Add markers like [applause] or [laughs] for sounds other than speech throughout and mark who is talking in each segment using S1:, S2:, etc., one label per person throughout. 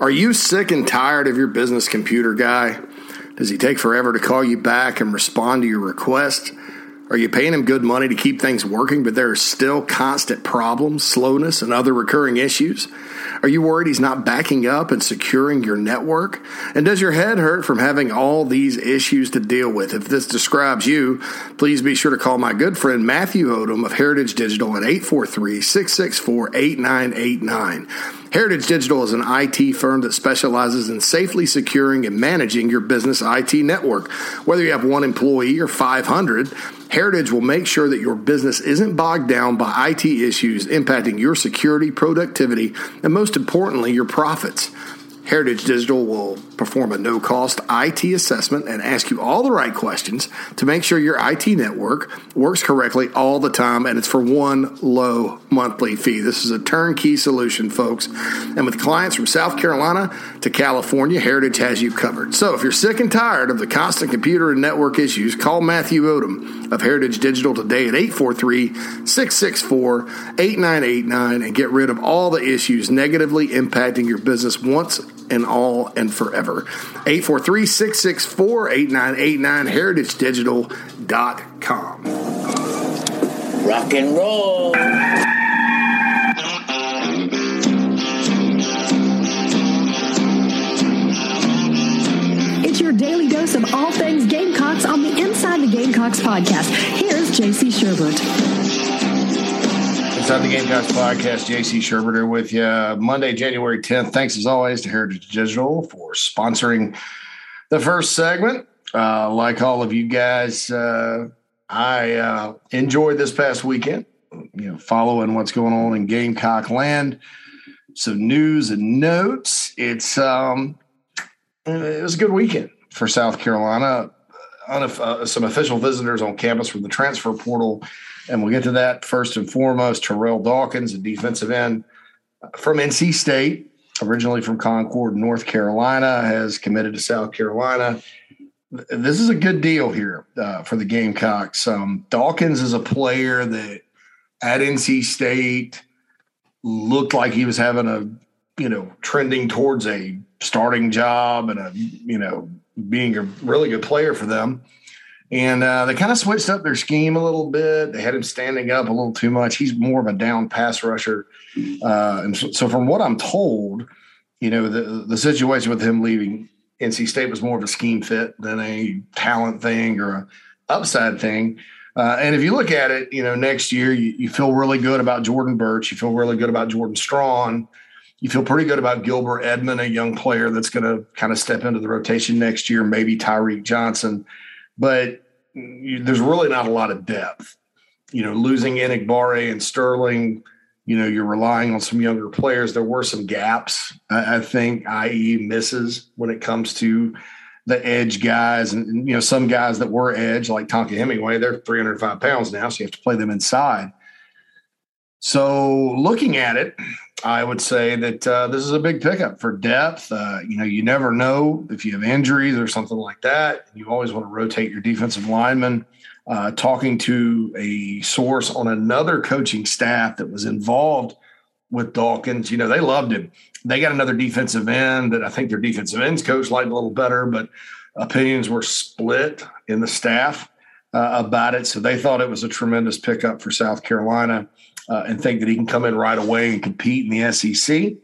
S1: Are you sick and tired of your business computer guy? Does he take forever to call you back and respond to your request? Are you paying him good money to keep things working, but there are still constant problems, slowness, and other recurring issues? Are you worried he's not backing up and securing your network? And does your head hurt from having all these issues to deal with? If this describes you, please be sure to call my good friend Matthew Odom of Heritage Digital at 843 664 8989. Heritage Digital is an IT firm that specializes in safely securing and managing your business IT network. Whether you have one employee or 500, Heritage will make sure that your business isn't bogged down by IT issues impacting your security, productivity, and most importantly, your profits. Heritage Digital will perform a no cost IT assessment and ask you all the right questions to make sure your IT network works correctly all the time and it's for one low monthly fee. This is a turnkey solution, folks. And with clients from South Carolina to California, Heritage has you covered. So if you're sick and tired of the constant computer and network issues, call Matthew Odom of Heritage Digital today at 843 664 8989 and get rid of all the issues negatively impacting your business once and all and forever. 843 664 8989 heritagedigital.com.
S2: Rock and roll.
S3: It's your daily dose of all things Gamecocks on the Inside the Gamecocks podcast. Here's JC Sherbert.
S1: Inside the Gamecocks podcast, JC Sherbert here with you. Monday, January 10th. Thanks as always to Heritage Digital for sponsoring the first segment. Uh, like all of you guys, uh, I uh, enjoyed this past weekend, you know, following what's going on in Gamecock land. Some news and notes. It's um, it was a good weekend for South Carolina. Uh, some official visitors on campus from the transfer portal, and we'll get to that first and foremost. Terrell Dawkins, a defensive end from NC State, originally from Concord, North Carolina, has committed to South Carolina. This is a good deal here uh, for the Gamecocks. Um, Dawkins is a player that at NC State looked like he was having a, you know, trending towards a starting job and a, you know, being a really good player for them. And uh, they kind of switched up their scheme a little bit. They had him standing up a little too much. He's more of a down pass rusher. Uh, and so, so, from what I'm told, you know, the, the situation with him leaving NC State was more of a scheme fit than a talent thing or a upside thing. Uh, and if you look at it, you know, next year you, you, feel really good about Jordan Burch. You feel really good about Jordan Strachan. You feel pretty good about Gilbert Edmond, a young player that's going to kind of step into the rotation next year, maybe Tyreek Johnson. But you, there's really not a lot of depth. You know, losing Enagbare and Sterling, you know, you're relying on some younger players. There were some gaps, I, I think, i.e., misses when it comes to the edge guys and, and, you know some guys that were edge like Tonka Hemingway they're 305 pounds now so you have to play them inside so looking at it I would say that uh, this is a big pickup for depth uh, you know you never know if you have injuries or something like that you always want to rotate your defensive lineman uh, talking to a source on another coaching staff that was involved with Dawkins. You know, they loved him. They got another defensive end that I think their defensive ends coach liked a little better, but opinions were split in the staff uh, about it. So they thought it was a tremendous pickup for South Carolina uh, and think that he can come in right away and compete in the SEC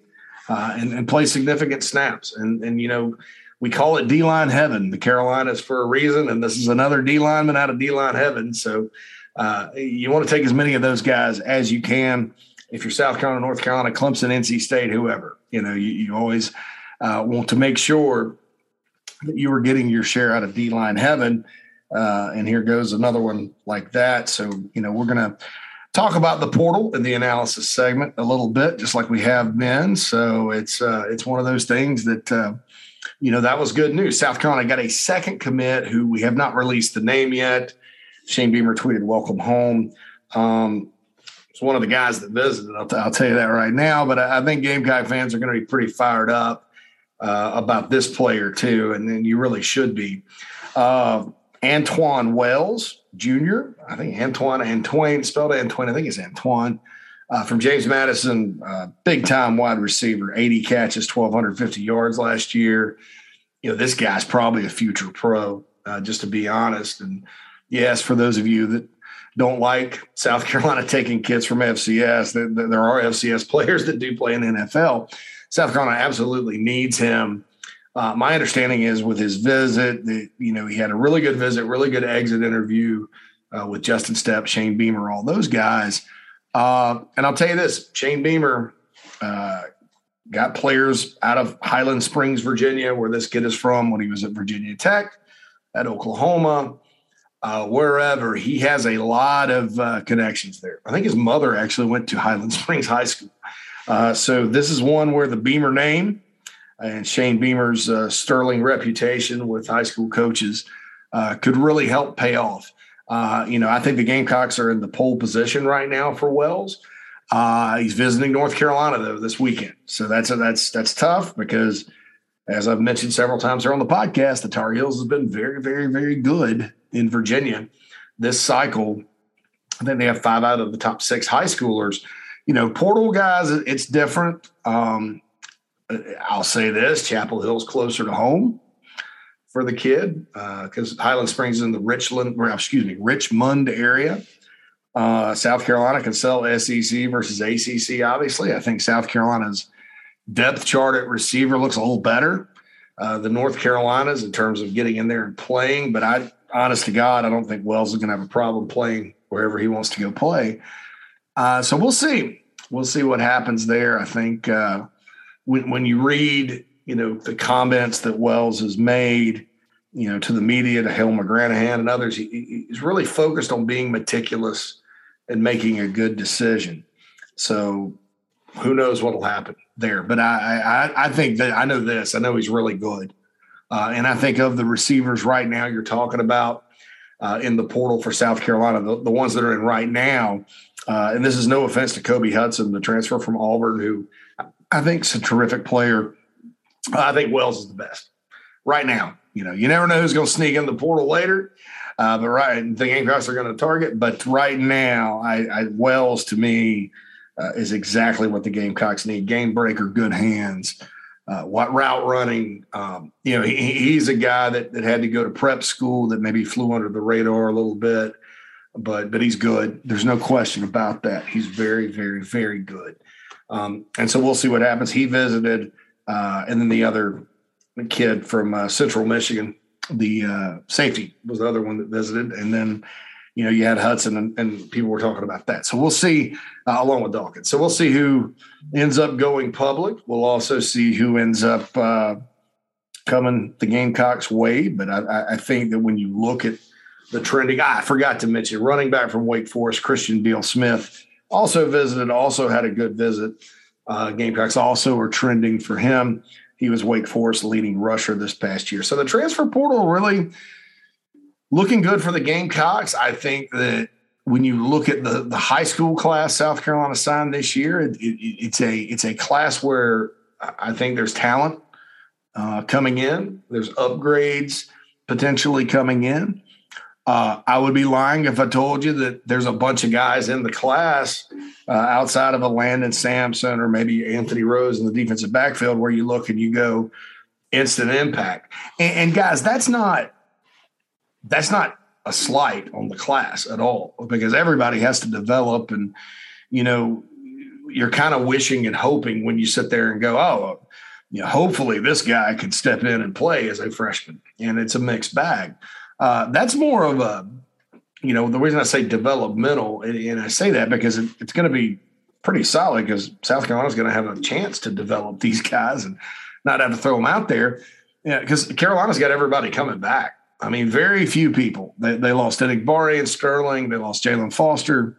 S1: uh, and, and, play significant snaps. And, and, you know, we call it D line heaven. The Carolinas for a reason, and this is another D lineman out of D line heaven. So uh, you want to take as many of those guys as you can if you're South Carolina, North Carolina, Clemson, NC State, whoever, you know, you, you always uh, want to make sure that you are getting your share out of D line heaven. Uh, and here goes another one like that. So, you know, we're going to talk about the portal in the analysis segment a little bit, just like we have been. So it's uh, it's one of those things that uh, you know that was good news. South Carolina got a second commit who we have not released the name yet. Shane Beamer tweeted, "Welcome home." Um, it's one of the guys that visited. I'll, t- I'll tell you that right now. But I, I think Gamecock fans are going to be pretty fired up uh, about this player too, and then you really should be. Uh, Antwane Wells Jr. I think Antoine Antoine spelled Antoine. I think it's Antoine. Uh, from James Madison, uh, big time wide receiver, 80 catches, 1,250 yards last year. You know, this guy's probably a future pro, uh, just to be honest. And yes, for those of you that don't like South [laughs] Carolina taking kids from FCS, there, there are FCS [laughs] players that do play in NFL. South Carolina absolutely needs him. Uh, my understanding is with his visit that you know he had a really good visit, really good exit interview uh, with Justin Stepp, Shane Beamer, all those guys. Uh, and I'll tell you this: Shane Beamer uh, got players out of Highland Springs, Virginia, where this kid is from, when he was at Virginia Tech, at Oklahoma, uh, wherever. He has a lot of uh, connections there. I think his mother actually went to Highland [laughs] Springs High School. so this is one where the Beamer name and Shane Beamer's uh, sterling reputation with high school coaches uh, could really help pay off. Uh, you know, I think the Gamecocks are in the pole position right now for Wells. Uh, he's visiting North Carolina though this weekend, so that's a, that's that's tough because, as I've mentioned several times here on the podcast, the Tar Heels has been very, very, very good in Virginia this cycle. I think they have five out of the top six high schoolers. You know, portal guys, it's different. Um, I'll say this: Chapel Hill's closer to home for the kid because uh, Highland Springs is in the Richland, or excuse me, Richmond area. Uh, South Carolina can sell SEC versus ACC. Obviously, I think South Carolina's depth chart at receiver looks a little better uh, than North Carolina's in terms of getting in there and playing. But I, honest to God, I don't think Wells is going to have a problem playing wherever he wants to go play. Uh, so we'll see. We'll see what happens there. I think uh, when when you read you know the comments that Wells has made, you know, to the media, to Hale McGranahan and others, he, he's really focused on being meticulous and making a good decision. So who knows what will happen there? But I, I, I think that I know this. I know he's really good, uh, and I think of the receivers right now you're talking about uh, in the portal for South Carolina, the, the ones that are in right now. Uh, and this is no offense to Kobe Hudson, the transfer from Auburn, who I think is a terrific player. I think Wells is the best right now. You know, you never know who's going to sneak in the portal later. Uh, but right, the Gamecocks are going to target. But right now, I, I Wells to me uh, is exactly what the Gamecocks need: game breaker, good hands, uh, what route running. Um, you know, he, he's a guy that that had to go to prep school that maybe flew under the radar a little bit, but but he's good. There's no question about that. He's very, very, very good. Um, and so we'll see what happens. He visited, uh, and then the other kid from uh, Central Michigan, the uh, safety was the other one that visited, and then you know you had Hudson, and, and people were talking about that. So we'll see, uh, along with Dawkins. So we'll see who ends up going public. We'll also see who ends up uh, coming the Gamecocks' way. But I, I think that when you look at the trending, I forgot to mention running back from Wake Forest, Christian Beal Smith also visited, also had a good visit. Uh, Gamecocks also are trending for him. He was Wake Forest leading rusher this past year. So the transfer portal really looking good for the Gamecocks. I think that when you look at the the high school class South Carolina signed this year, it, it, it's a it's a class where I think there's talent uh, coming in. There's upgrades potentially coming in. Uh, I would be lying if I told you that there's a bunch of guys in the class uh, outside of a Landon Sampson or maybe Anthony Rose in the defensive backfield where you look and you go instant impact. And, and guys, that's not that's not a slight on the class at all because everybody has to develop and you know you're kind of wishing and hoping when you sit there and go oh you know hopefully this guy can step in and play as a freshman and it's a mixed bag uh, that's more of a, you know, the reason I say developmental, and, and I say that because it, it's going to be pretty solid because South Carolina's going to have a chance to develop these guys and not have to throw them out there. Yeah, because Carolina's got everybody coming back. I mean, very few people. They, they lost Enagbare and Sterling. They lost Jalen Foster.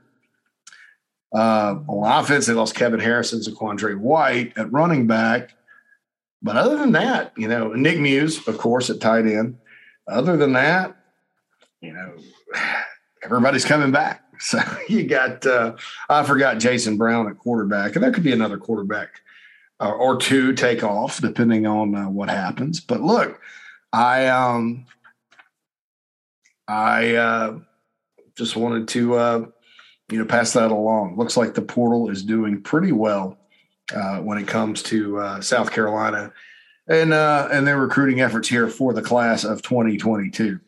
S1: Uh, on offense, they lost Kevin Harrison, Zaquandre White at running back. But other than that, you know, Nick Muse, of course, at tight end. Other than that, you know, everybody's coming back. [laughs] So you got, uh, I forgot Jason Brown at quarterback, and there could be another quarterback uh, or two take off depending on uh, what happens. But look, I, um, I uh, just wanted to uh, you know, pass that along. Looks like the portal is doing pretty well uh, when it comes to uh, South Carolina and uh, and their recruiting efforts here for the class of 2022.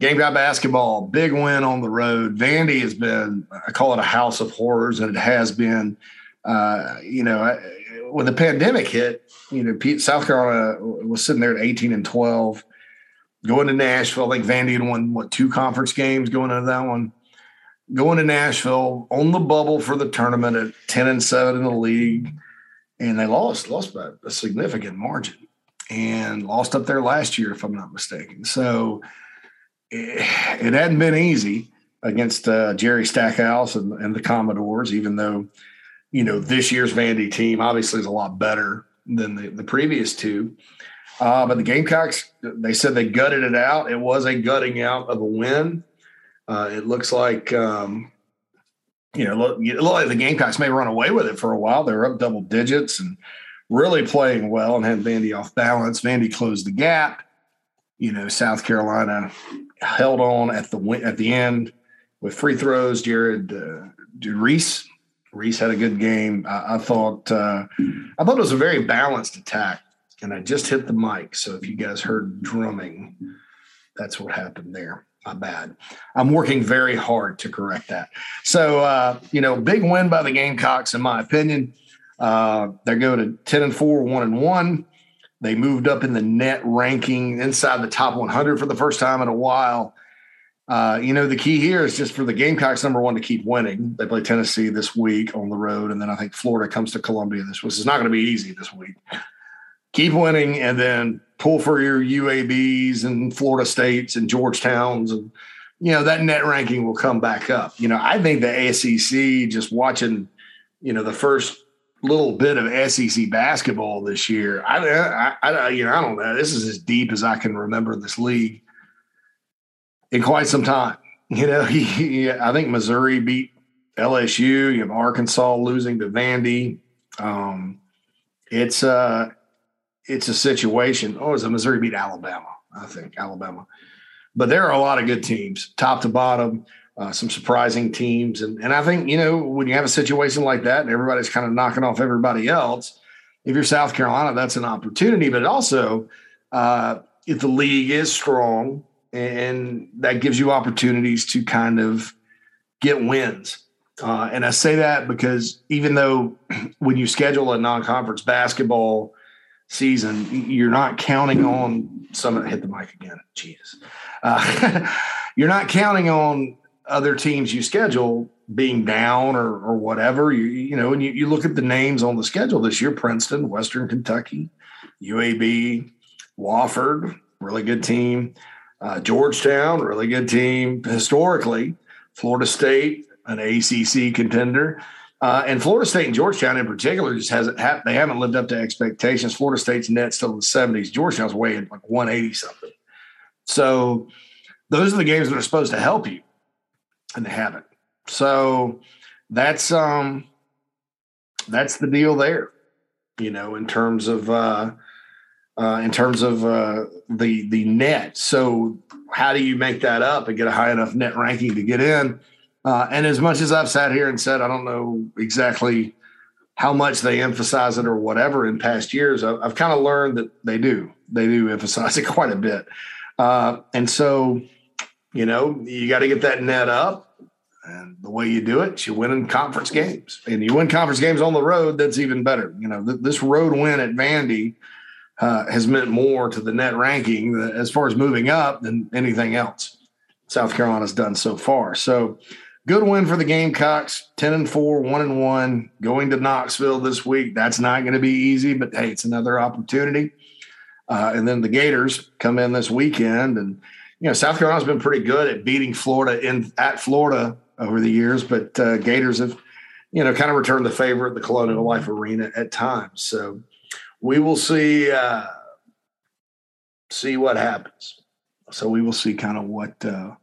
S1: Game Gamecock basketball, big win on the road. Vandy has been, I call it a house of horrors, and it has been. Uh, you know, when the pandemic hit, you know, South Carolina was sitting there at 18 and 12, going to Nashville. I think Vandy had won what two conference games going into that one. Going to Nashville on the bubble for the tournament at 10 and 7 in the league, and they lost, lost by a significant margin, and lost up there last year, if I'm not mistaken. So it, it hadn't been easy against uh, Jerry Stackhouse and, and the Commodores, even though you know this year's Vandy team obviously is a lot better than the, the previous two. Uh, but the Gamecocks, they said they gutted it out. It was a gutting out of a win. Uh, it looks like, um, you know, look, it looked like the Gamecocks may run away with it for a while. They were up double digits and really playing well and had Vandy off balance. Vandy closed the gap. You know, South Carolina held on at the at the end with free throws. Jared uh, Reese Reese had a good game. I, I thought uh, I thought it was a very balanced attack, and I just hit the mic. So if you guys heard drumming, that's what happened there. My bad. I'm working very hard to correct that. So uh, you know, big win by the Gamecocks, in my opinion. Uh, they go to ten and four, one and one. They moved up in the net ranking inside the top 100 for the first time in a while. Uh, you know, the key here is just for the Gamecocks, number one, to keep winning. They play Tennessee this week on the road, and then I think Florida comes to Columbia this week. It's not going to be easy this week. Keep winning, and then pull for your UABs and Florida States and Georgetowns, and you know that net ranking will come back up. You know, I think the SEC just watching, you know, the first little bit of SEC basketball this year. I, I, I, you know, I don't know. This is as deep as I can remember this league in quite some time. [laughs] You know, [laughs] he, he, I think Missouri beat LSU. You have Arkansas losing to Vandy. Um, it's a uh, it's a situation. Oh, it's a Missouri beat Alabama. I think Alabama, but there are a lot of good teams, top to bottom. Uh, some surprising teams, and and I think you know when you have a situation like that, and everybody's kind of knocking off everybody else. If you're South Carolina, that's an opportunity, but also uh, if the league is strong and that gives you opportunities to kind of get wins. Uh, and I say that because even though [clears throat] when you schedule a non-conference basketball season, you're not counting on some hit the mic again. Jesus, uh, [laughs] you're not counting on other teams you schedule being down or, or whatever. You, you know, and you, you look at the names on the schedule this year: Princeton, Western Kentucky, UAB, Wofford, really good team. Uh, Georgetown, really good team historically. Florida State, an ACC contender. Uh, and Florida State and Georgetown in particular just hasn't ha- they haven't lived up to expectations. Florida State's net still in the 70s. Georgetown's weighing like 180 something. So those are the games that are supposed to help you, and they haven't. So that's um that's the deal there, you know, in terms of uh uh, in terms of uh, the the net. So how do you make that up and get a high enough net ranking to get in? Uh, and as much as I've sat here and said I don't know exactly how much they emphasize it or whatever in past years, I've, I've kind of learned that they do. They do emphasize [laughs] it quite a bit. Uh, and so, you know, you got to get that net up. And the way you do it, you win in conference games. And you win conference games on the road, that's even better. You know, th- this road win at Vandy – uh, has meant more to the net ranking as far as moving up than anything else South Carolina's done so far. So good win for the Gamecocks, 10 and 4, 1 and 1, going to Knoxville this week. That's not going to be easy, but hey, it's another opportunity. Uh, and then the Gators come in this weekend. And, you know, South Carolina's been pretty good at beating Florida in at Florida over the years, but uh, Gators have, you know, kind of returned the favor at the Colonial Life Arena at times. So, we will see uh, see what happens. So we will see kind of what uh,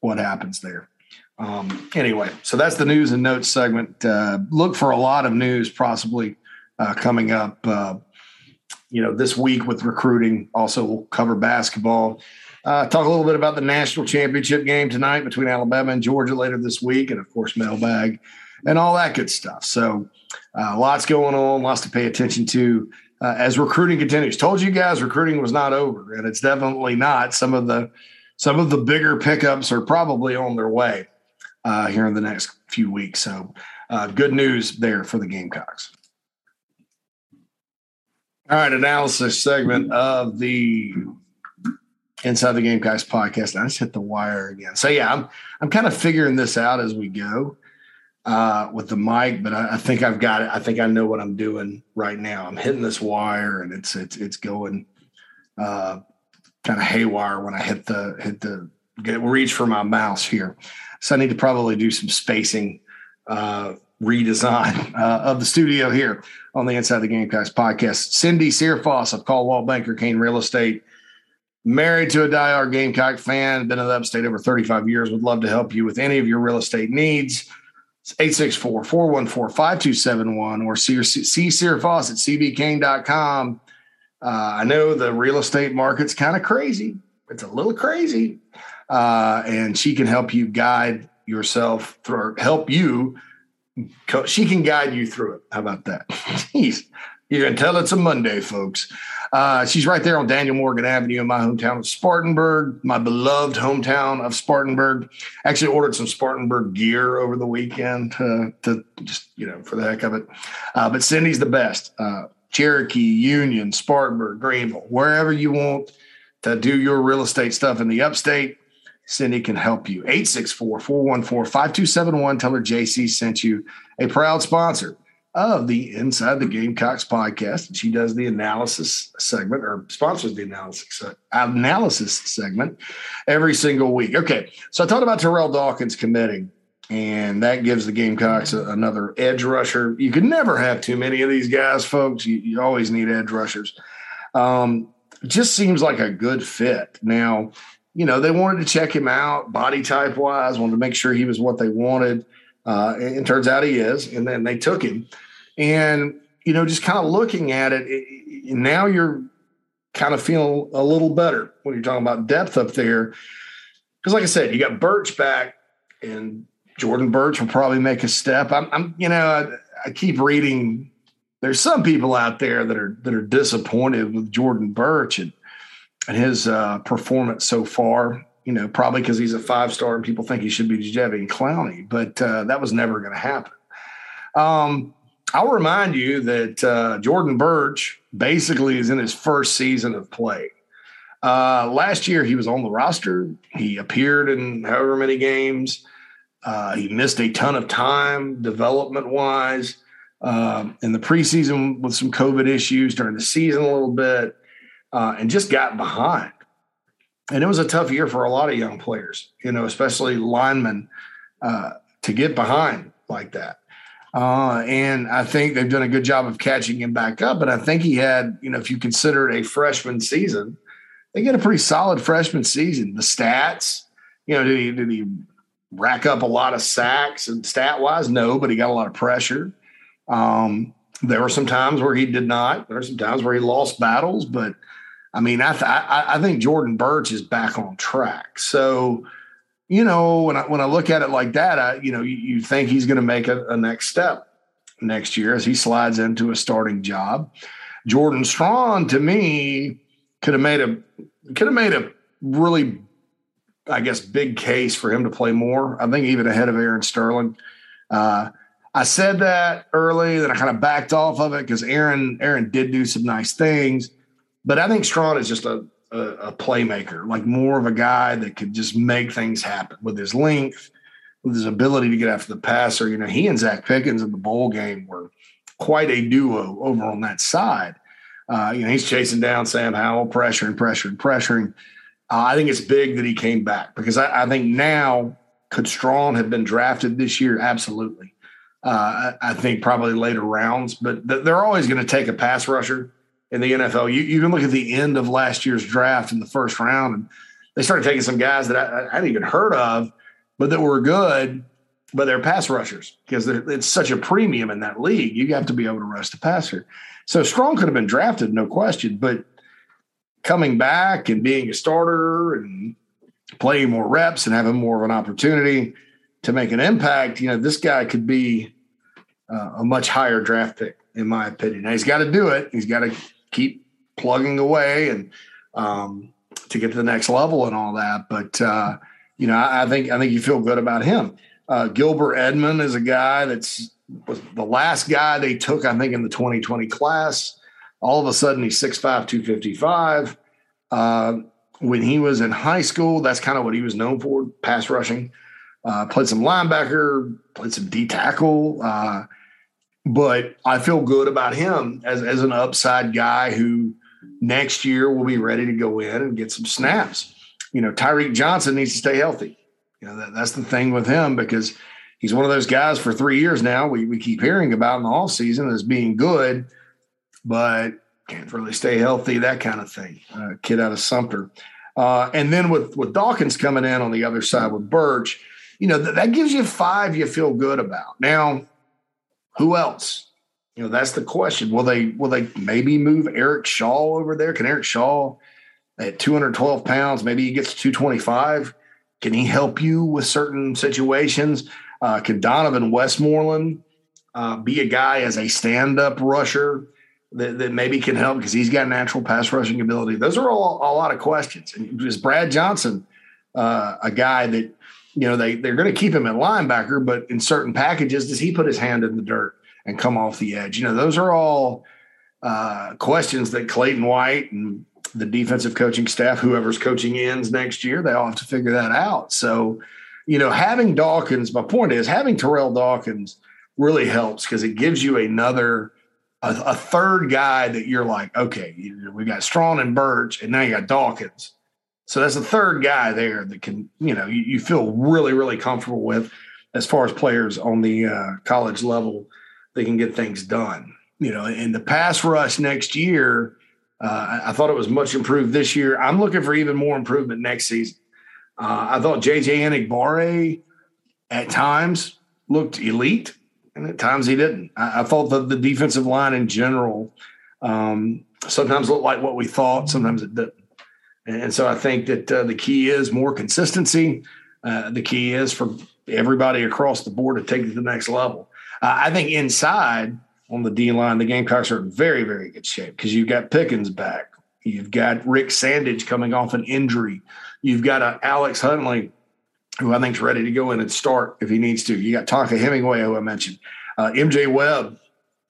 S1: what happens there. Um, anyway, so that's the news and notes segment. Uh, look for a lot of news possibly uh, coming up. Uh, you know, this week with recruiting. Also, we'll cover basketball. Uh, talk a little bit about the national championship game tonight between Alabama and Georgia later this week, and of course, mailbag and all that good stuff. So, uh, lots going on, lots to pay attention to uh, as recruiting continues. Told you guys recruiting was not over, and it's definitely not. Some of the some of the bigger pickups are probably on their way uh, here in the next few weeks. So, uh, good news there for the Gamecocks. All right, analysis segment of the Inside the Gamecocks podcast. I just hit the wire again. So yeah, I'm I'm kind of figuring this out as we go uh, with the mic, but I, I, think I've got it. I think I know what I'm doing right now. I'm hitting this wire, and it's it's it's going uh, kind of haywire when I hit the hit the get reach for my mouse here. So I need to probably do some spacing uh, redesign [laughs] uh, of the studio here on the Inside the Gamecocks podcast. Cindy Searfoss of Coldwell Banker Caine Real Estate. Married to a diehard Gamecock fan, been in the upstate over 35 years. Would love to help you with any of your real estate needs. 864 414 5271 or see, see Searfoss at cbcaine.com. Uh, I know the real estate market's kind of crazy. It's a little crazy. Uh, and she can help you guide yourself through, help you she can guide you through it. How about that? [laughs] Jeez. You can tell it's a Monday, folks. Uh, she's right there on Daniel Morgan Avenue in my hometown of Spartanburg, my beloved hometown of Spartanburg. Actually ordered some Spartanburg gear over the weekend to, to just, you know, for the heck of it. Uh, but Cindy's the best. Uh, Cherokee, Union, Spartanburg, Greenville, wherever you want to do your real estate stuff in the upstate, Cindy can help you. 864 414 5271. Tell her JC sent you a proud sponsor of the Inside the Gamecocks podcast. She does the analysis segment or sponsors the analysis analysis segment every single week. Okay, so I talked about Terrell Dawkins committing, and that gives the Gamecocks a, another edge rusher. You can never have too many of these guys, folks. You, you always need edge rushers. Um, just seems like a good fit. Now, you know, they wanted to check him out body type wise, wanted to make sure he was what they wanted. Uh, and it turns out he is. And then they took him. And, you know, just kind of looking at it, it now you're kind of feeling a little better when you're talking about depth up there. Because, like I said, you got Burch back, and Jordan Burch will probably make a step. I'm, I'm you know, I, I keep reading. There's some people out there that are that are disappointed with Jordan Burch, and and his uh, performance so far. You know, probably because he's a five star and people think he should be Jadeveon Clowney, but uh, that was never going to happen. Um, I'll remind you that uh, Jordan Burch basically is in his first season of play. Uh, last year, he was on the roster. He appeared in however many games. Uh, he missed a ton of time development wise um, in the preseason with some COVID issues during the season a little bit uh, and just got behind. And it was a tough year for a lot of young players, you know, especially linemen uh, to get behind like that. Uh, and I think they've done a good job of catching him back up. But I think he had, you know, if you consider a freshman season, they get a pretty solid freshman season. The stats, you know, did he, did he rack up a lot of sacks and stat wise? No, but he got a lot of pressure. Um, there were some times where he did not. There were some times where he lost battles, but I mean, I, th- I, I think Jordan Burch is back on track. So, you know, when I when I look at it like that, I you know, you, you think he's going to make a, a, next step next year as he slides into a starting job. Jordan Strachan, to me, could have made a could have made a really, I guess, big case for him to play more. I think even ahead of Aaron Sterling. Uh, I said that early, then I kind of backed off of it because Aaron Aaron did do some nice things. But I think Strachan is just a, a, a, playmaker, like more of a guy that could just make things happen with his length, with his ability to get after the passer. You know, he and Zacch Pickens in the bowl game were quite a duo over on that side. Uh, you know, he's chasing down Sam Howell, pressuring, pressuring, pressuring. Uh, I think it's big that he came back because I, I think now could Strachan have been drafted this year? Absolutely. Uh, I, I, think probably later rounds, but th- they're always going to take a pass rusher in the NFL. You, you can look at the end of last year's draft in the first round, and they started taking some guys that I, I hadn't even heard of, but that were good, but they're pass rushers because it's such a premium in that league. You have to be able to rush the passer. So Strachan could have been drafted, no question, but coming back and being a starter and playing more reps and having more of an opportunity to make an impact, you know, this guy could be uh, a much higher draft pick, in my opinion. Now, he's got to do it. He's got to keep plugging away and um, to get to the next level and all that. But uh, you know, I, I, think I think you feel good about him. Uh, Gilbert Edmond is a guy that's was the last guy they took, I think, in the 2020 class. All of a sudden, he's 6'5", 255. Uh, when he was in high school, that's kind of what he was known for, pass rushing. Uh, played some linebacker, played some D tackle. But I feel good about him as, as an upside guy who next year will be ready to go in and get some snaps. You know, Tyreek Johnson needs to stay healthy. You know, that, that's the thing with him because he's one of those guys for three years now we, we keep hearing about in the off season as being good, but can't really stay healthy, that kind of thing. Uh, kid out of Sumter. Uh, and then with, with Dawkins coming in on the other side with Burch, you know, th- that gives you five you feel good about. Now, who else? You know, that's the question. Will they will they maybe move Eric Shaw over there? Can Eric Shaw at 212 pounds, maybe he gets to 225? Can he help you with certain situations? Uh, can Donovan Westmoreland uh, be a guy as a stand-up rusher that, that maybe can help because he's got natural pass rushing ability? Those are all a lot of questions. And is Brad Johnson uh, a guy that you know they they're going to keep him at linebacker, but in certain packages, does he put his hand in the dirt and come off the edge? You know, those are all uh, questions that Clayton White and the defensive coaching staff, whoever's coaching ends next year, they all have to figure that out. So, you know, having Dawkins, my point is having Terrell Dawkins really helps because it gives you another, a, a, third guy that you're like, okay, we got Strachan and Burch, and now you got Dawkins. So that's the third guy there that can, you know, you, you feel really, really comfortable with as far as players on the uh, college level. They can get things done. You know, in the pass rush next year, uh, I, thought it was much improved this year. I'm looking for even more improvement next season. Uh, I thought JJ Enagbare at times looked elite, and at times he didn't. I, I thought that the defensive line in general um, sometimes looked like what we thought, sometimes it didn't. And so I think that uh, the key is more consistency. Uh, the key is for everybody across the board to take it to the next level. Uh, I think inside on the D line, the Gamecocks are in very, very good shape because you've got Pickens back. You've got Rick Sandidge coming off an injury. You've got a Alex Huntley, who I think is ready to go in and start if he needs to. You got Tonka Hemingway, who I mentioned. Uh, MJ Webb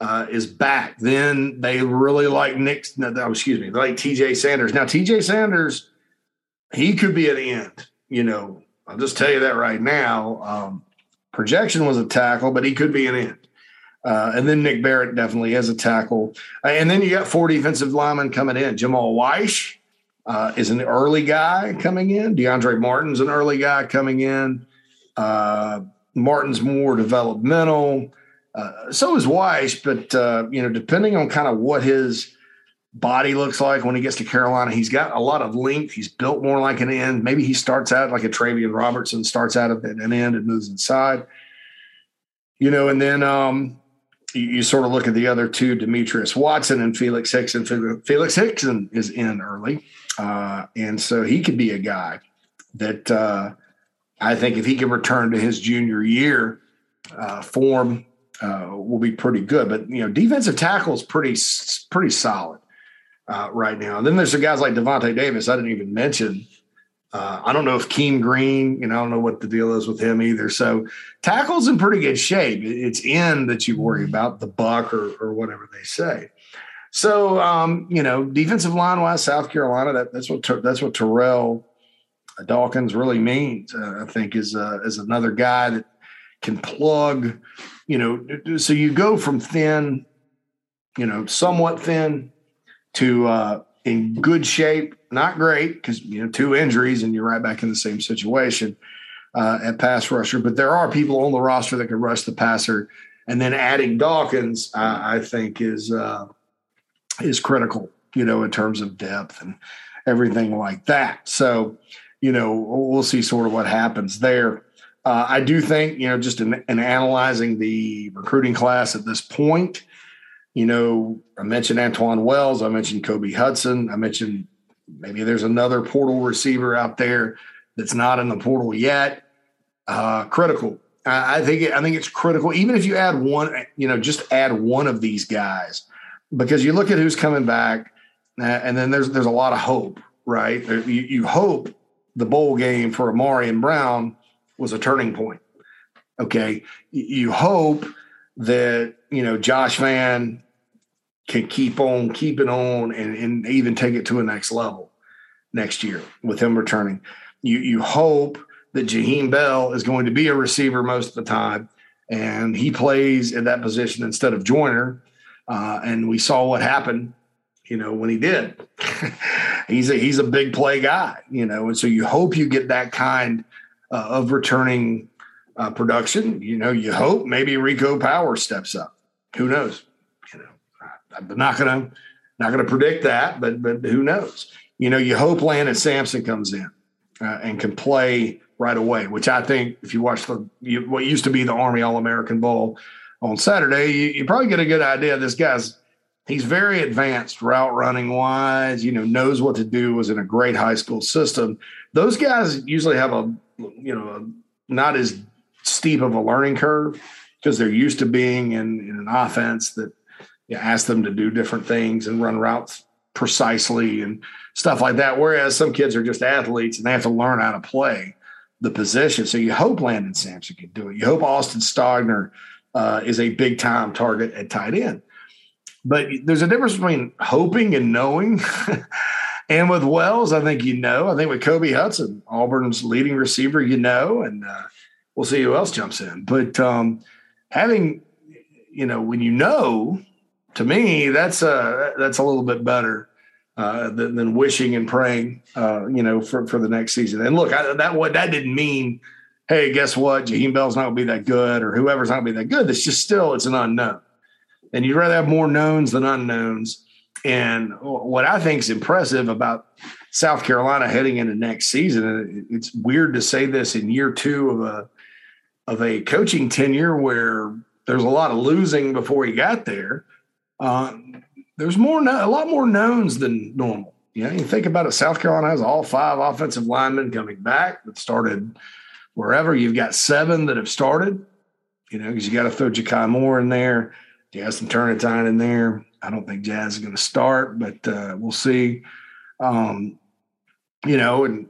S1: uh, is back. Then they really like Nick. No, excuse me, they like TJ Sanders. Now TJ Sanders, he could be at the end. You know, I'll just tell you that right now. Um, projection was a tackle, but he could be an end. Uh, and then Nick Barrett definitely is a tackle. Uh, and then you got four defensive linemen coming in. Jamal Whyce uh, is an early guy coming in. DeAndre Martin's an early guy coming in. Uh, Martin's more developmental. Uh, so is Whyce, but uh, you know, depending on kind of what his body looks like when he gets to Carolina, he's got a lot of length. He's built more like an end. Maybe he starts out like a Travian Robertson, starts out at an end and moves inside. You know, and then um, you, you, sort of look at the other two, Demetrius Watson and Felix Hickson. Felix Hickson is in early, uh, and so he could be a guy that uh, I think if he can return to his junior year uh, form uh, will be pretty good. But you know, defensive tackle is pretty pretty solid uh, right now. And then there's the guys like Devontae Davis. I didn't even mention. Uh, I don't know if Keem Green. You know, I don't know what the deal is with him either. So tackle's in pretty good shape. It's in that you worry about the buck or or whatever they say. So um, you know, defensive line wise, South Carolina. That, that's what that's what Terrell Dawkins really means. Uh, I think is uh, is another guy that can plug you know, so you go from thin, you know, somewhat thin to uh, in good shape, not great because you know two injuries and you're right back in the same situation uh, at pass rusher. But there are people on the roster that can rush the passer, and then adding Dawkins, uh, I think is uh, is critical. You know, in terms of depth and everything like that. So, you know, we'll see sort of what happens there. Uh, I do think, you know, just in, in, analyzing the recruiting class at this point, you know, I mentioned Antoine Wells, I mentioned Kobe Hudson, I mentioned maybe there's another portal receiver out there that's not in the portal yet. Uh, critical. I, I think I think it's critical. Even if you add one, you know, just add one of these guys because you look at who's coming back, uh, and then there's there's a lot of hope, right? You, you hope the bowl game for Ahmarean Brown was a turning point. Okay, you hope that you know Josh Vann can keep on keeping on and, and even take it to a next level next year with him returning. You you hope that Jaheim Bell is going to be a receiver most of the time, and he plays in that position instead of Joyner. Uh, and we saw what happened, you know, when he did. [laughs] he's a he's a big play guy, you know, and so you hope you get that kind uh, of returning uh, production. You know, you hope maybe Rico Power steps up. Who knows? You know, I'm not gonna not gonna predict that, but but who knows? You know, you hope Landon Sampson comes in uh, and can play right away. Which I think, if you watch the you, what used to be the Army All American Bowl on Saturday, you, you probably get a good idea. This guy's he's very advanced route running wise. You know, knows what to do. Was in a great high school system. Those guys usually have a you know a, not as steep of a learning curve because they're used to being in, in an offense that you asks them to do different things and run routes precisely and stuff like that. Whereas some kids are just athletes and they have to learn how to play the position. So you hope Landon Sampson can do it. You hope Austin Stogner uh, is a big time target at tight end. But there's a difference between hoping and knowing. [laughs] and with Wells, I think you know. I think with Kobe Hudson, Auburn's leading receiver, you know, and uh, we'll see who else jumps in. But um, having, you know, when you know, to me, that's a that's a little bit better uh, than, than, wishing and praying, uh, you know, for, for the next season. And look, I, that what that didn't mean. Hey, guess what? Jaheim Bell's not going to be that good, or whoever's not going to be that good. It's just still it's an unknown, and you'd rather have more knowns than unknowns. And what I think is impressive about South Carolina heading into next season, it's weird to say this in year two of a of a coaching tenure where there's a lot of losing before he got there. Uh, there's more, a lot more knowns than normal. You know, you think about it. South Carolina has all five offensive linemen coming back that started wherever. You've got seven that have started. You know, because you got to throw Ja'Kai Moore in there. You have some Turnitin in there. I don't think Jazz is going to start, but uh, we'll see. Um, you know, and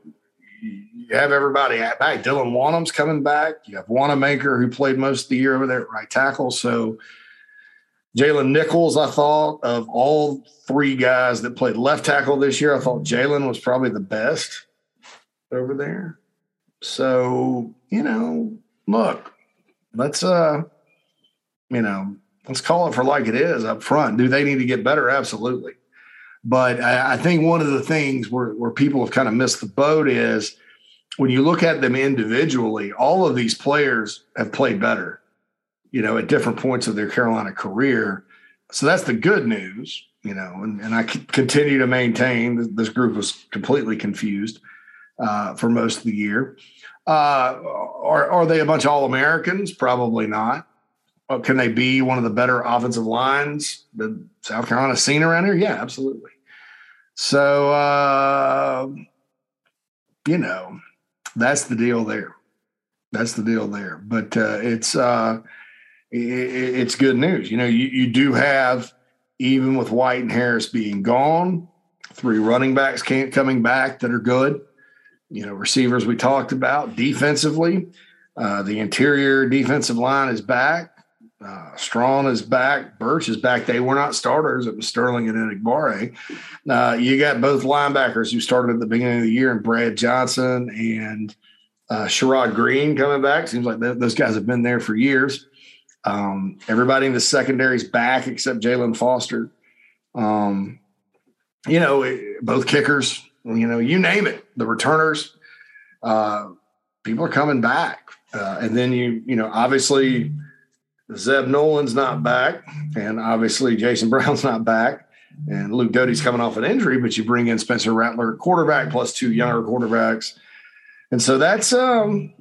S1: you have everybody back. Dylan Wonnum's coming back. You have Wannamaker, who played most of the year over there at right tackle. So Jalen Nichols, I thought of all three guys that played left tackle this year, I thought Jalen was probably the best over there. So, you know, look, let's uh, you know, let's call it for like it is up front. Do they need to get better? Absolutely. But I, I think one of the things where, where people have kind of missed the boat is when you look at them individually, all of these players have played better you know, at different points of their Carolina career. So that's the good news, you know, and, and I continue to maintain this group was completely confused uh, for most of the year. Uh, are, are they a bunch of All Americans? Probably not. Can they be one of the better offensive lines that South Carolina's seen around here? Yeah, absolutely. So, uh, you know, that's the deal there. That's the deal there. But uh, it's, uh, it's good news. You know, you, you do have, even with White and Harris being gone, three running backs can't coming back that are good. You know, receivers we talked about defensively. Uh, the interior defensive line is back. Uh, Strachan is back. Burch is back. They were not starters. It was Sterling and Enagbare. Uh, you got both linebackers who started at the beginning of the year, and Brad Johnson and uh, Sherrod Greene coming back. Seems like those guys have been there for years. Um, everybody in the secondary is back except Jalen Foster. Um, you know, both kickers, you know, you name it, the returners, uh, people are coming back. Uh, and then you, you know, obviously Zeb Noland's not back, and obviously Jason Brown's not back, and Luke Doty's coming off an injury, but you bring in Spencer Rattler quarterback plus two younger quarterbacks. And so that's um,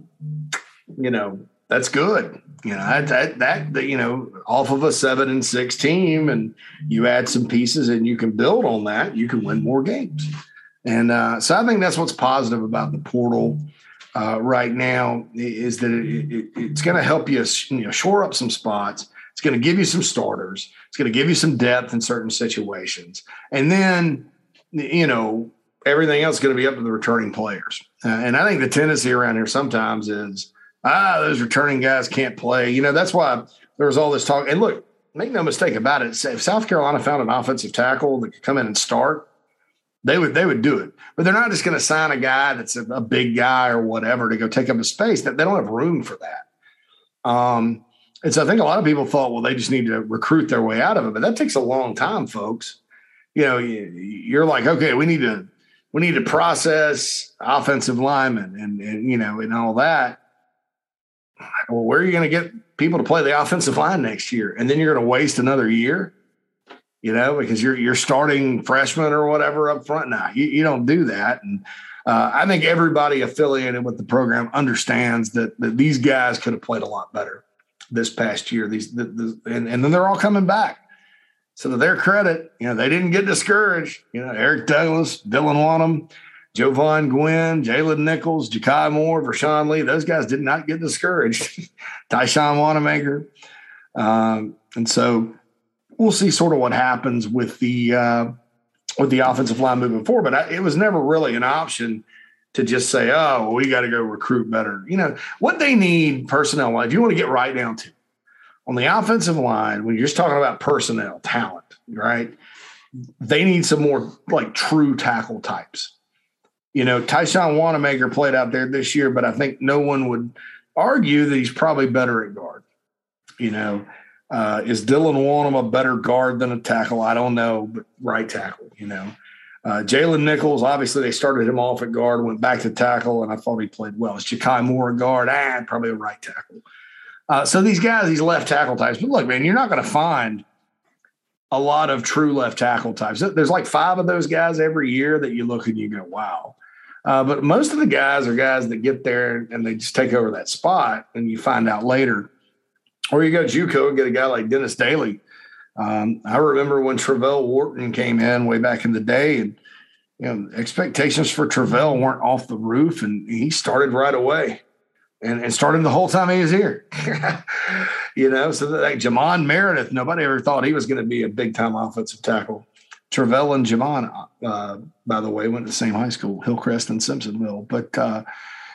S1: you know, that's good. You know, that, that, that, you know, off of a seven and six team, and you add some pieces and you can build on that, you can win more games. And uh, so I think that's what's positive about the portal uh, right now is that it, it, it's going to help you, you know, shore up some spots. It's going to give you some starters. It's going to give you some depth in certain situations. And then, you know, everything else is going to be up to the returning players. Uh, and I think the tendency around here sometimes is, ah, those returning guys can't play. You know, that's why there was all this talk. And look, make no mistake about it. If South Carolina found an offensive tackle that could come in and start, they would they would do it. But they're not just going to sign a guy that's a, a, big guy or whatever to go take up a space. That they don't have room for that. Um, and so I think a lot of people thought, well, they just need to recruit their way out of it, but that takes a long time, folks. You know, you're like, okay, we need to we need to process offensive linemen and, and you know and all that. Well, where are you going to get people to play the offensive line next year? And then you're going to waste another year, you know, because you're you're starting freshmen or whatever up front. Now you, you don't do that. And uh, I think everybody affiliated with the program understands that, that these guys could have played a lot better this past year. These the, the, and, and then they're all coming back. So to their credit, you know, they didn't get discouraged. You know, Eric Douglas, Dylan Wonnum, Jovaughn Gwyn, Jalen Nichols, Ja'Kai Moore, Rashawn Lee, those guys did not get discouraged. [laughs] Tyshawn Wannamaker. Um, and so we'll see sort of what happens with the uh, with the offensive line moving forward. But I, it was never really an option to just say, "Oh, well, we got to go recruit better." You know what they need personnel wise. If you want to get right down to on the offensive line, when you're just talking about personnel talent, right? They need some more like true tackle types. You know, Tyshawn Wannamaker played out there this year, but I think no one would argue that he's probably better at guard. You know, uh, is Dylan Wonnum a better guard than a tackle? I don't know, but right tackle, you know. Uh, Jalen Nichols, obviously, they started him off at guard, went back to tackle, and I thought he played well. Is Ja'Kai Moore a guard? Ah, probably a right tackle. Uh, so these guys, these left tackle types, but look, man, you're not going to find a lot of true left tackle types. There's like five of those guys every year that you look and you go, wow. Uh, but most of the guys are guys that get there and they just take over that spot, and you find out later. Or you go JUCO and get a guy like Dennis Daley. Um, I remember when Travelle Wharton came in way back in the day, and you know expectations for Travelle weren't off the roof, and he started right away and, and started the whole time he was here. [laughs] you know, so that, like Jamon Meredith, nobody ever thought he was going to be a big time offensive tackle. Travelle and Jamon, uh, by the way, went to the same high school, Hillcrest and Simpsonville. But, uh,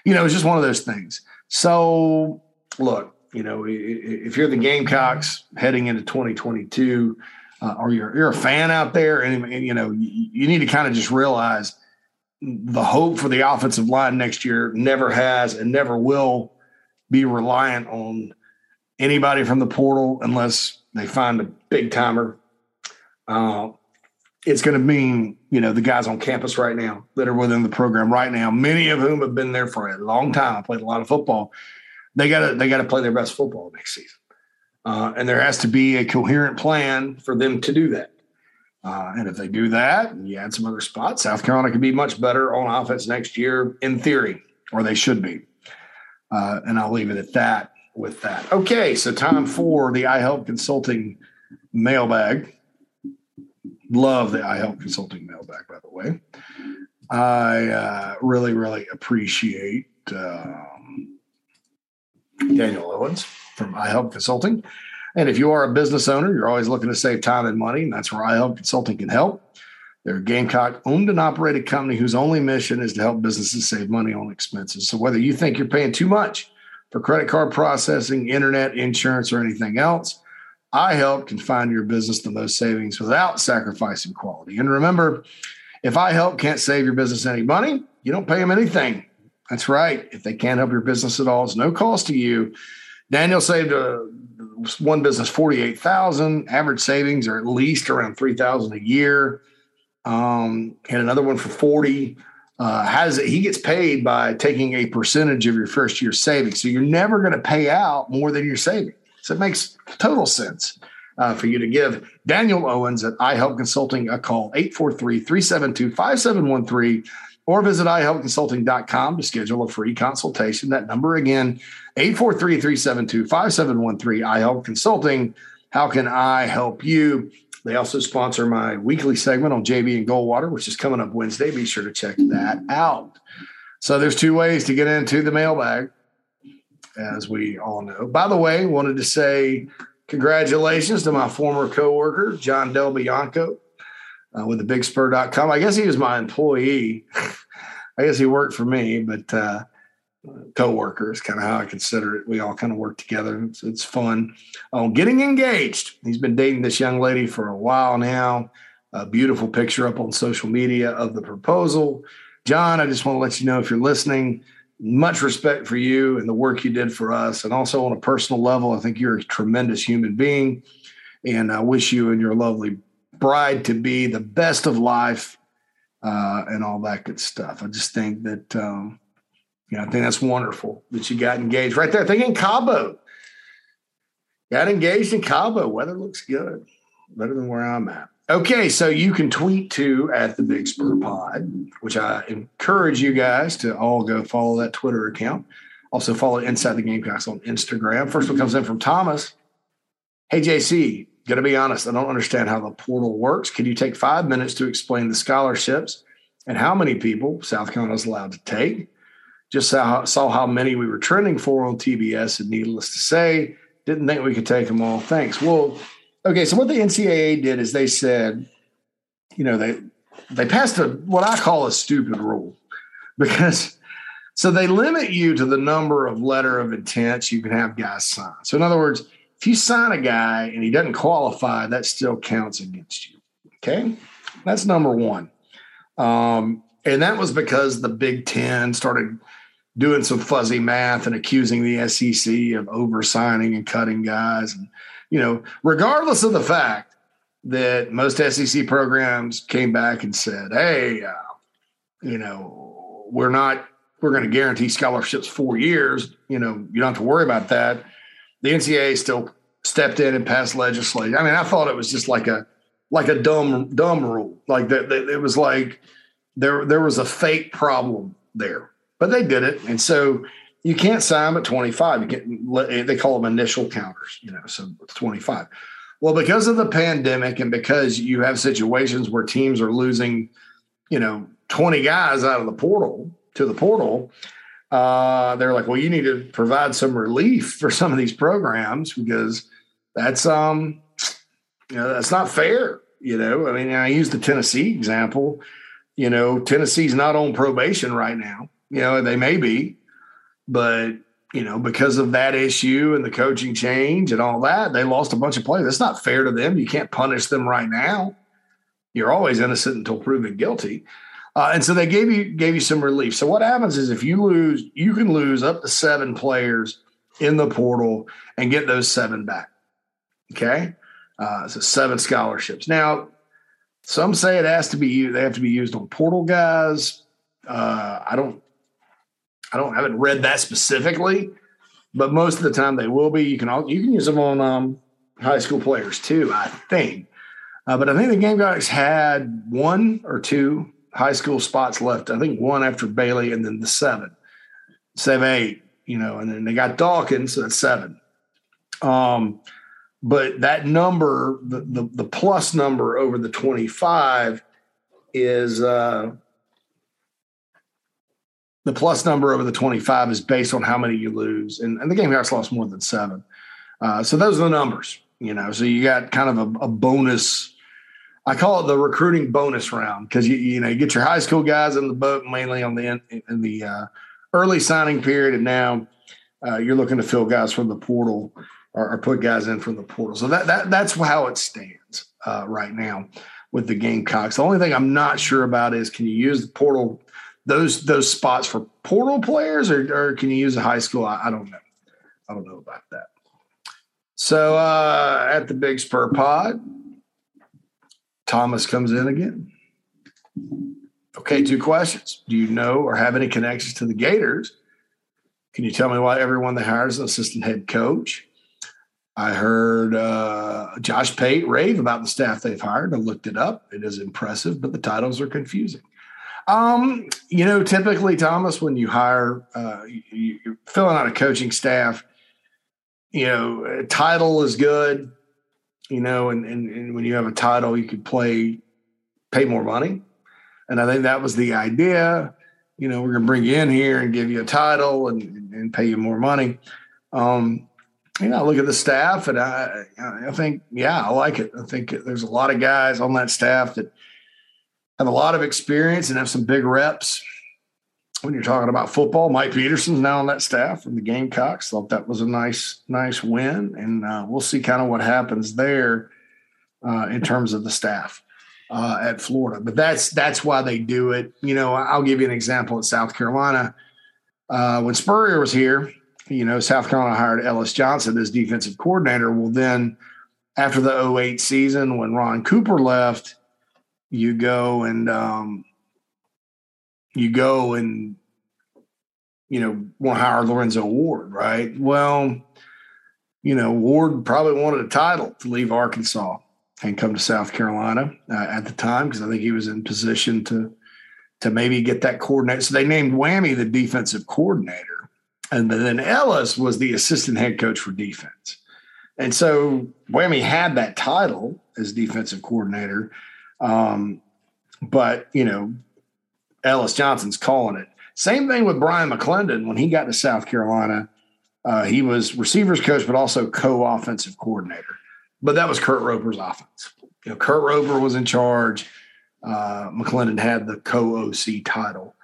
S1: you know, it's just one of those things. So, look, you know, if you're the Gamecocks heading into 2022, uh, or you're, you're a fan out there, and, and you know, you, need to kind of just realize the hope for the offensive line next year never has and never will be reliant on anybody from the portal unless they find a big timer. Uh, it's going to mean, you know, the guys on campus right now that are within the program right now, many of whom have been there for a long time. Played a lot of football. They got to they got to play their best football next season, uh, and there has to be a coherent plan for them to do that. Uh, and if they do that and you add some other spots, South Carolina could be much better on offense next year, in theory, or they should be. Uh, and I'll leave it at that with that. Okay, so time for the iHelp Consulting mailbag. Love the iHelp Consulting mailbag, by the way. I uh, really, really appreciate um, Daniel Owens from iHelp Consulting. And if you are a business owner, you're always looking to save time and money, and that's where iHelp Consulting can help. They're a Gamecock owned and operated company whose only mission is to help businesses save money on expenses. So whether you think you're paying too much for credit card processing, internet, insurance, or anything else, iHelp can find your business the most savings without sacrificing quality. And remember, if iHelp can't save your business any money, you don't pay them anything. That's right. If they can't help your business at all, it's no cost to you. Daniel saved uh, one business 48,000. Average savings are at least around 3,000 a year. Um, and another one for 40. Uh, has he gets paid by taking a percentage of your first year savings. So you're never going to pay out more than you're saving. So it makes total sense uh, for you to give Daniel Owens at iHelp Consulting a call, 843 372 5713 or visit ihelpconsulting.com to schedule a free consultation. That number again, 843-372-5713, iHelp Consulting. How can I help you? They also sponsor my weekly segment on JB and Goldwater, which is coming up Wednesday. Be sure to check that out. So there's two ways to get into the mailbag, as we all know. By the way, wanted to say congratulations to my former coworker, John Del Bianco, uh, with the bigspur.com. I guess he was my employee. [laughs] I guess he worked for me, but uh, co-worker is kind of how I consider it. We all kind of work together. It's, it's fun. Um, getting engaged. He's been dating this young lady for a while now. A beautiful picture up on social media of the proposal. John, I just want to let you know if you're listening, much respect for you and the work you did for us. And also on a personal level, I think you're a tremendous human being. And I wish you and your lovely bride to be the best of life uh, and all that good stuff. I just think that um, you know, I think that's wonderful that you got engaged right there. I think in Cabo, got engaged in Cabo. Weather looks good, better than where I'm at. Okay, so you can tweet to at the Big Spur Pod, which I encourage you guys to all go follow that Twitter account. Also follow Inside the Gamecocks on Instagram. First one comes in from Thomas. Hey JC, gonna be honest, I don't understand how the portal works. Can you take five minutes to explain the scholarships and how many people South Carolina is allowed to take? just saw, saw how many we were trending for on TBS, and needless to say, didn't think we could take them all. Thanks. Well, okay. So what the NCAA did is they said, you know, they they passed a what I call a stupid rule [laughs] because so they limit you to the number of letter of intents you can have guys sign. So in other words, if you sign a guy and he doesn't qualify, that still counts against you. Okay, that's number one. Um, and that was because the Big Ten started doing some fuzzy math and accusing the SEC of oversigning and cutting guys. And, you know, regardless of the fact that most SEC programs came back and said, hey, uh, you know, we're not, we're going to guarantee scholarships four years. You know, you don't have to worry about that. The NCAA still stepped in and passed legislation. I mean, I thought it was just like a, like a dumb, dumb rule. Like that, it was like there, there was a fake problem there but they did it. And so you can't sign at 25. You can they call them initial counters, you know, so 25. Well, because of the pandemic and because you have situations where teams are losing, you know, 20 guys out of the portal to the portal, uh, they're like, well, you need to provide some relief for some of these programs because that's um, you know, that's not fair. You know, I mean, I use the Tennessee example. You know, Tennessee's not on probation right now. You know, they may be, but you know, because of that issue and the coaching change and all that, they lost a bunch of players. That's not fair to them. You can't punish them right now. You're always innocent until proven guilty. Uh, and so they gave you gave you some relief. So what happens is if you lose, you can lose up to seven players in the portal and get those seven back. Okay, uh, so seven scholarships. Now, some say it has to be used. they have to be used on portal guys. Uh, I don't I don't I haven't read that specifically, but most of the time they will be. You can all, you can use them on um, high school players too, I think. Uh, but I think the Gamecocks had one or two high school spots left. I think one after Bailey, and then the seven, seven, eight. You know, and then they got Dawkins, so that's seven. Um, but that number, the, the the plus number over the twenty five, is uh, the plus number over the 25 is based on how many you lose. And, and the Gamecocks lost more than seven. Uh, so those are the numbers, you know. So you got kind of a, a bonus. I call it the recruiting bonus round because you you know you get your high school guys in the boat mainly on the in, in the uh, early signing period, and now uh, you're looking to fill guys from the portal or, or, put guys in from the portal. So that that that's how it stands uh, right now with the Gamecocks. The only thing I'm not sure about is can you use the portal those those spots for portal players, or, or can you use a high school? I, I, don't know. I don't know about that. So uh, at the Big Spur Pod, Thomas comes in again. Okay, two questions. Do you know or have any connections to the Gators? Can you tell me why everyone they hires an assistant head coach? I heard uh, Josh Pate rave about the staff they've hired. I looked it up. It is impressive, but the titles are confusing. Um, you know, typically, Thomas, when you hire, uh, you, are filling out a coaching staff. You know, title is good. You know, and, and, and when you have a title, you could play, pay more money. And I think that was the idea. You know, we're going to bring you in here and give you a title and, and pay you more money. Um, you know, I look at the staff and I, I think, yeah, I like it. I think there's a lot of guys on that staff that have a lot of experience and have some big reps when you're talking about football. Mike Peterson's now on that staff from the Gamecocks. Thought that was a nice, nice win, and uh, we'll see kind of what happens there uh, in terms of the staff uh, at Florida. But that's that's why they do it. You know, I'll give you an example at South Carolina. Uh, when Spurrier was here, you know, South Carolina hired Ellis Johnson as defensive coordinator. Well, then after the 08 season, when Ron Cooper left, you go and um, you go and you know want to hire Lorenzo Ward, right? Well, you know Ward probably wanted a title to leave Arkansas and come to South Carolina uh, at the time because I think he was in position to to maybe get that coordinator. So they named Whammy the defensive coordinator, and then Ellis was the assistant head coach for defense. And so Whammy had that title as defensive coordinator, um, but you know Ellis Johnson's calling it. Same thing with Brian McClendon when he got to South Carolina. Uh, he was receivers coach, but also co-offensive coordinator. But that was Kurt Roper's offense. You know, Kurt Roper was in charge. Uh, McClendon had the co-OC title,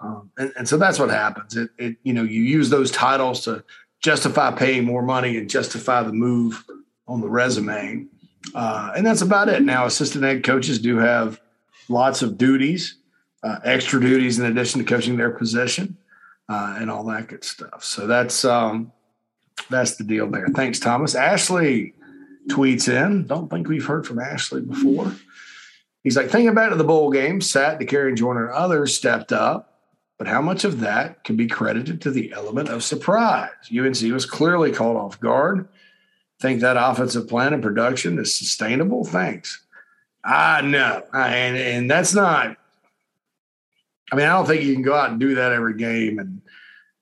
S1: um, and, and, so that's what happens. It, it, you know, you use those titles to justify paying more money and justify the move on the resume, uh, and that's about it. Now, assistant head coaches do have lots of duties uh, extra duties in addition to coaching their position uh, and all that good stuff. So that's um, that's the deal there. Thanks, Thomas. Ashley tweets in. Don't think we've heard from Ashley before. He's like, thinking to the bowl game, Sat, DeCarry, Joyner, and others stepped up, but how much of that can be credited to the element of surprise? UNC was clearly caught off guard. Think that offensive plan and production is sustainable? Thanks. I know, and and that's not I mean, I don't think you can go out and do that every game and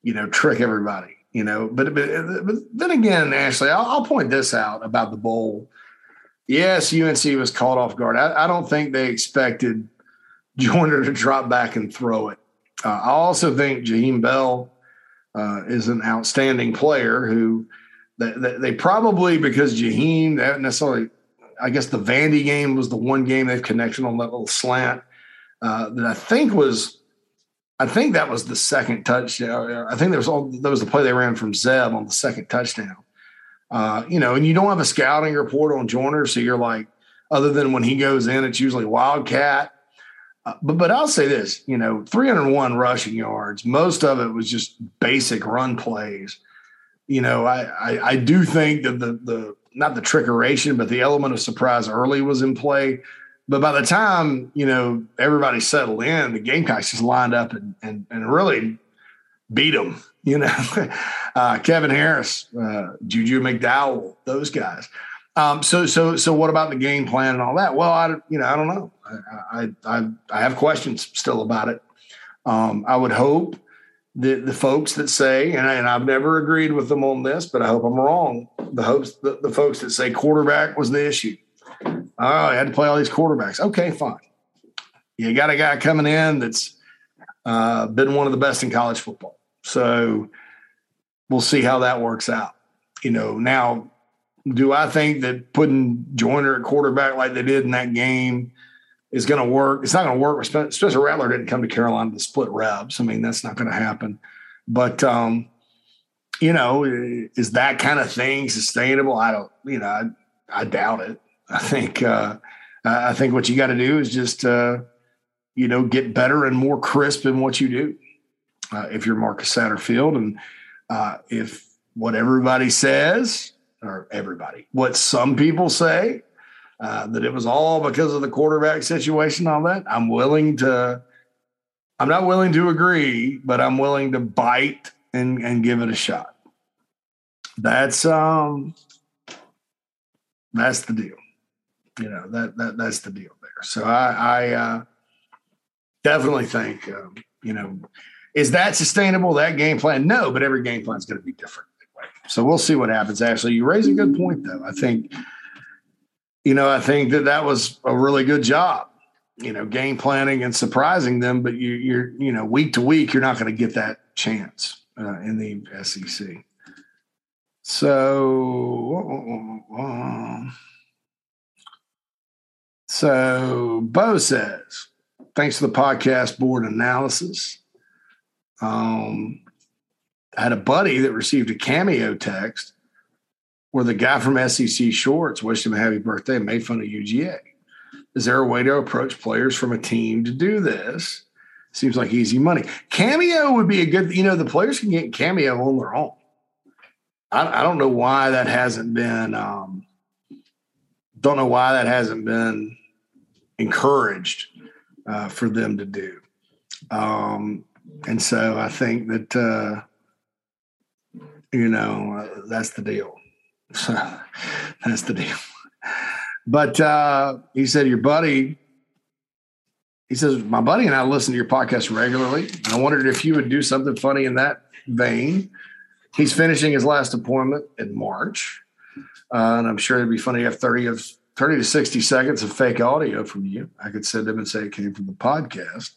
S1: you know trick everybody. You know, but but, but then again, Ashley, I'll, I'll, point this out about the bowl. Yes, UNC was caught off guard. I, I don't think they expected [laughs] Joyner to drop back and throw it. Uh, I also think Jaheim Bell uh, is an outstanding player who they, they, they probably because Jaheim necessarily. I guess the Vandy game was the one game they've connection on that little slant uh, that I think was, I think that was the second touchdown. I think there was all that was the play they ran from Zeb on the second touchdown. Uh, you know, and you don't have a scouting report on Joyner, so you're like, other than when he goes in, it's usually Wildcat. Uh, but but I'll say this, you know, 301 rushing yards. Most of it was just basic run plays. You know, I I, I do think that the the not the trickeration, but the element of surprise early was in play. But by the time, you know, everybody settled in, the Gamecocks just lined up and, and, and really beat them, [laughs] you know. uh, Kevin Harris, uh, Juju McDowell, those guys. Um, so, so, so what about the game plan and all that? Well, I, you know, I don't know. I, I, I have questions still about it. Um, I would hope that the folks that say, and, I, and I've never agreed with them on this, but I hope I'm wrong. The hopes, the, the folks that say quarterback was the issue Oh, I had to play all these quarterbacks. Okay, fine. You got a guy coming in that's uh, been one of the best in college football. So we'll see how that works out. You know, now, do I think that putting Joyner at quarterback like they did in that game is going to work? It's not going to work. Spencer Rattler didn't come to Carolina to split reps. I mean, that's not going to happen. But, um, you know, is that kind of thing sustainable? I don't, you know, I, I doubt it. I think uh, I think what you got to do is just uh, you know get better and more crisp in what you do. Uh, if you're Marcus Satterfield, and uh, if what everybody says, or everybody, what some people say, uh, that it was all because of the quarterback situation, all that, I'm willing to. I'm not willing to agree, but I'm willing to bite and and give it a shot. That's um that's the deal you know that that that's the deal there. So I, I uh, definitely think um, you know is that sustainable that game plan? No, but every game plan is going to be different. So we'll see what happens. Actually, you raise a good point though. I think you know, I think that that was a really good job. You know, game planning and surprising them, but you, you're you know week to week, you're not going to get that chance uh, in the SEC. So, so Bo says, thanks to the podcast board analysis. Um, I had a buddy that received a cameo text where the guy from SEC Shorts wished him a happy birthday and made fun of UGA. Is there a way to approach players from a team to do this? Seems like easy money. Cameo would be a good, you know, the players can get cameo on their own. I, I don't know why that hasn't been, um, don't know why that hasn't been encouraged uh, for them to do. Um, and so I think that, uh, you know, uh, that's the deal. [laughs] So that's the deal. But uh, he said, Your buddy, he says, My buddy and I listen to your podcast regularly. And I wondered if you would do something funny in that vein. He's finishing his last appointment in March. Uh, and I'm sure it'd be funny to have 30 of 30 to 60 seconds of fake audio from you. I could send them and say it came from the podcast.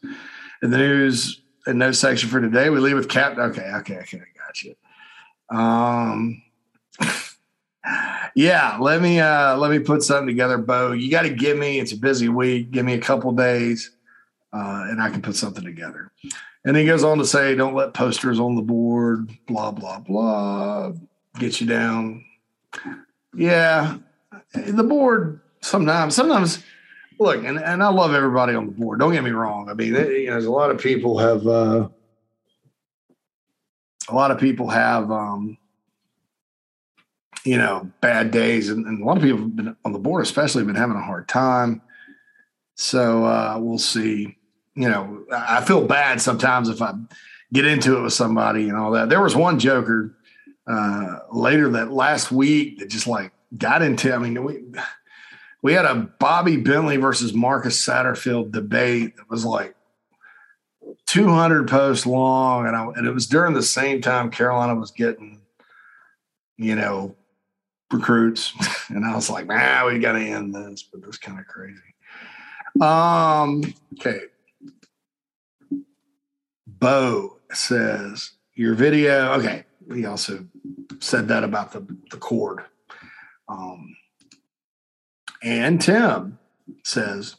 S1: In the news and note section for today, we leave with Cap. Okay, okay, okay, I got you. Um, [laughs] yeah, let me uh let me put something together, Bo. You got to give me. It's a busy week. Give me a couple days, uh, and I can put something together. And he goes on to say, "Don't let posters on the board. Blah blah blah. Get you down." Yeah, the board sometimes. Sometimes, look, and, and I love everybody on the board. Don't get me wrong. I mean, you know, there's a lot of people have. Uh, a lot of people have um, you know, bad days. And, and, a lot of people have been on the board, especially, been having a hard time. So uh, we'll see. You know, I feel bad sometimes if I get into it with somebody and all that. There was one joker uh, later that last week that just like got into. I mean, we we had a Bobby Bentley versus Marcus Satterfield debate that was like 200 posts long, and I, and it was during the same time Carolina was getting, you know, recruits. [laughs] And I was like, nah, we got to end this, but that's kind of crazy. Um, okay. Bo says, your video, okay. He also said that about the, the cord. Um, and Tim says,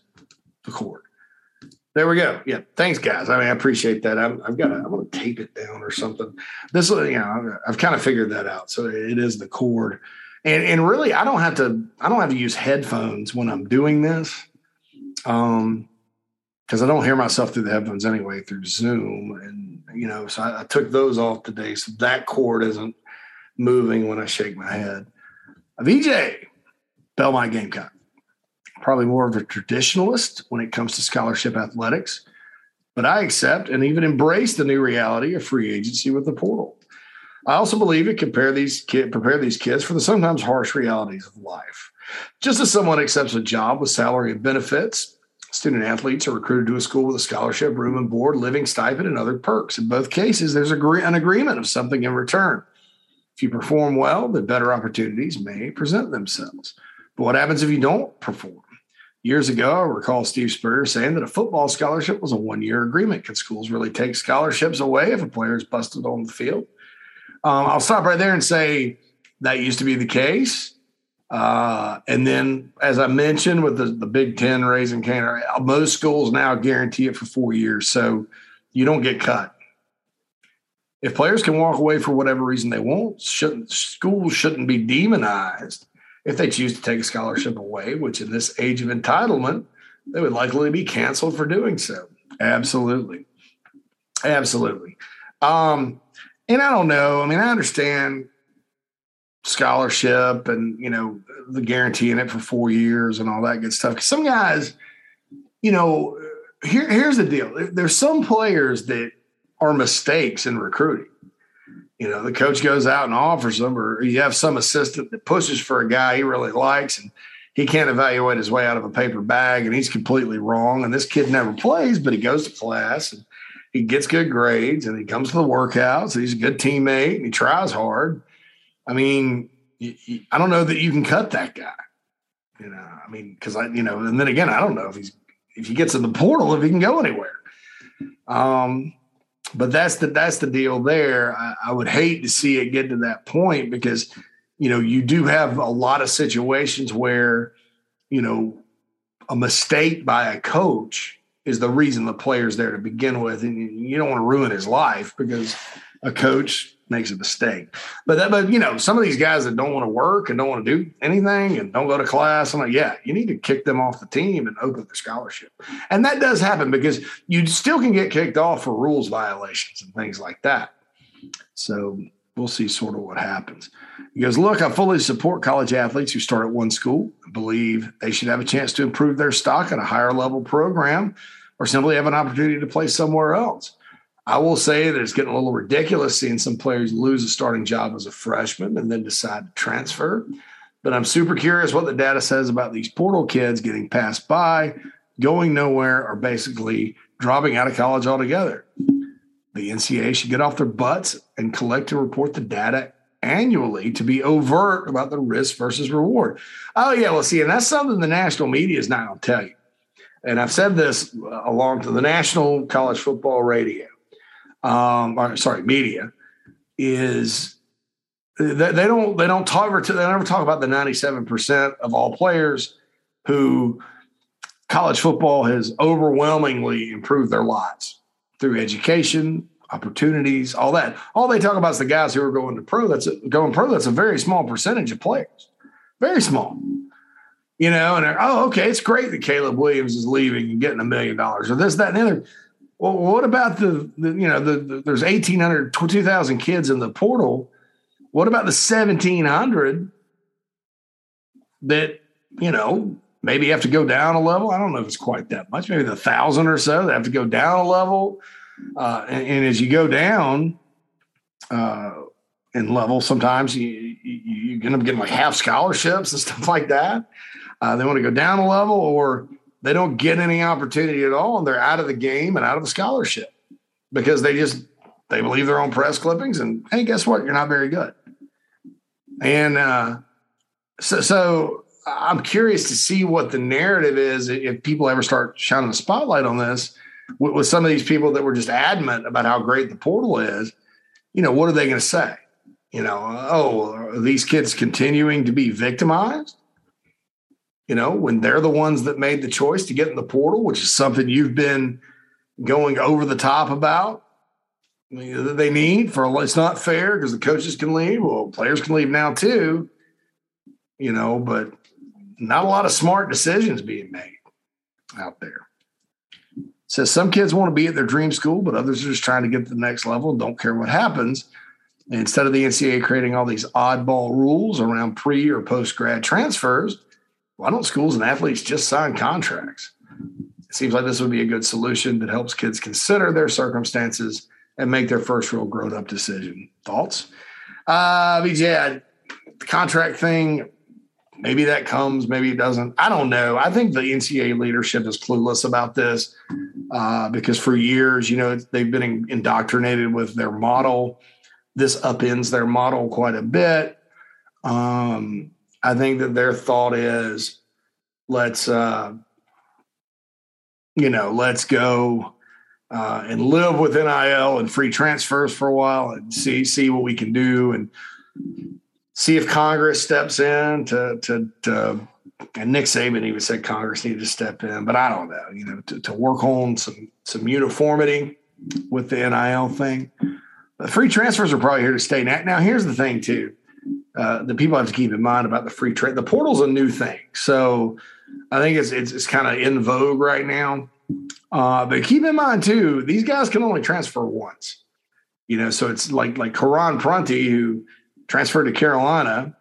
S1: the cord. There we go. Yeah. Thanks, guys. I mean, I appreciate that. I'm, I've got I'm going to tape it down or something. This, you know, I've kind of figured that out. So it is the cord and and really i don't have to i don't have to use headphones when i'm doing this um because i don't hear myself through the headphones anyway through zoom and you know so I, I, took those off today so that cord isn't moving when i shake my head vj belmont gamecock probably more of a traditionalist when it comes to scholarship athletics but i accept and even embrace the new reality of free agency with the portal I also believe it prepare these prepare these kids for the sometimes harsh realities of life. Just as someone accepts a job with salary and benefits, student athletes are recruited to a school with a scholarship, room and board, living stipend, and other perks. In both cases, there's an agreement of something in return. If you perform well, then better opportunities may present themselves. But what happens if you don't perform? Years ago, I recall Steve Spurrier saying that a football scholarship was a one year agreement. Can schools really take scholarships away if a player is busted on the field? Um, I'll stop right there and say that used to be the case. Uh, and then, as I mentioned, with the, the Big Ten raising Canada, most schools now guarantee it for four years, so you don't get cut. If players can walk away for whatever reason they want, shouldn't schools shouldn't be demonized if they choose to take a scholarship away. Which, in this age of entitlement, they would likely be canceled for doing so. Absolutely, absolutely. Um, and I don't know. I mean, I understand scholarship and you know the guarantee in it for four years and all that good stuff. Because some guys, you know, here here's the deal. There's some players that are mistakes in recruiting. You know, the coach goes out and offers them, or you have some assistant that pushes for a guy he really likes and he can't evaluate his way out of a paper bag and he's completely wrong. And this kid never plays, but he goes to class and he gets good grades and he comes to the workouts. He's a good teammate and he tries hard. I mean, I don't know that you can cut that guy. You know, I mean, because I, you know, and then again, I don't know if he's if he gets in the portal if he can go anywhere. Um, but that's the that's the deal there. I, I would hate to see it get to that point because you know you do have a lot of situations where you know a mistake by a coach is the reason the player's there to begin with, and you don't want to ruin his life because a coach makes a mistake. But that, but you know, some of these guys that don't want to work and don't want to do anything and don't go to class, I'm like, yeah, you need to kick them off the team and open the scholarship. And that does happen because you still can get kicked off for rules violations and things like that. So we'll see sort of what happens. He goes, look, I fully support college athletes who start at one school. I believe they should have a chance to improve their stock at a higher level program or simply have an opportunity to play somewhere else. I will say that it's getting a little ridiculous seeing some players lose a starting job as a freshman and then decide to transfer. But I'm super curious what the data says about these portal kids getting passed by, going nowhere, or basically dropping out of college altogether. The NCAA should get off their butts and collect and report the data annually to be overt about the risk versus reward. Oh, yeah. Well, see, and that's something the national media is not going to tell you. And I've said this uh, along to the national college football radio um, or sorry, media, is they, they don't they don't talk ever they never talk about the ninety seven percent of all players who college football has overwhelmingly improved their lives through education, opportunities, all that. All they talk about is the guys who are going to pro. That's a, going pro. That's a very small percentage of players, very small. You know, and oh, okay, it's great that Caleb Williams is leaving and getting a million dollars or this, that, and the other. Well, what about the, the you know, the, the, there's 1,800, 2,000 kids in the portal. What about the 1,700 that, you know, maybe have to go down a level? I don't know if it's quite that much, maybe the thousand or so that have to go down a level. Uh, and, and, as you go down uh, in level, sometimes you, you, you end up getting like half scholarships and [laughs] stuff like that. Uh, they want to go down a level or – they don't get any opportunity at all and they're out of the game and out of the scholarship because they just they believe their own press clippings and hey guess what? You're not very good. And uh, so so i'm curious to see what the narrative is if people ever start shining a spotlight on this with, with some of these people that were just adamant about how great the portal is. You know what are they going to say? You know oh are these kids continuing to be victimized you know, when they're the ones that made the choice to get in the portal, which is something you've been going over the top about. they need for it's not fair because the coaches can leave. Well, players can leave now too, you know, but not a lot of smart decisions being made out there. Says so some kids want to be at their dream school, but others are just trying to get to the next level and don't care what happens. And instead of the NCAA creating all these oddball rules around pre or post grad transfers, why don't schools and athletes just sign contracts? It seems like this would be a good solution that helps kids consider their circumstances and make their first real grown up decision. Thoughts? Uh, BJ, the contract thing, maybe that comes, maybe it doesn't. I don't know. I think the NCAA leadership is clueless about this uh, because for years, you know, they've been indoctrinated with their model. This upends their model quite a bit. Um, I think that their thought is let's uh, you know let's go uh, and live with NIL and free transfers for a while and see see what we can do and see if Congress steps in to to, to and Nick Saban even said Congress needed to step in, but I don't know, you know, to, to work on some some uniformity with the NIL thing. The free transfers are probably here to stay. Now, now here's the thing too uh, the people have to keep in mind about the free trade. The portal's a new thing, so I think it's it's, it's kind of in vogue right now. Uh, but keep in mind too, these guys can only transfer once. You know, so it's like like Karan Prunty who transferred to Carolina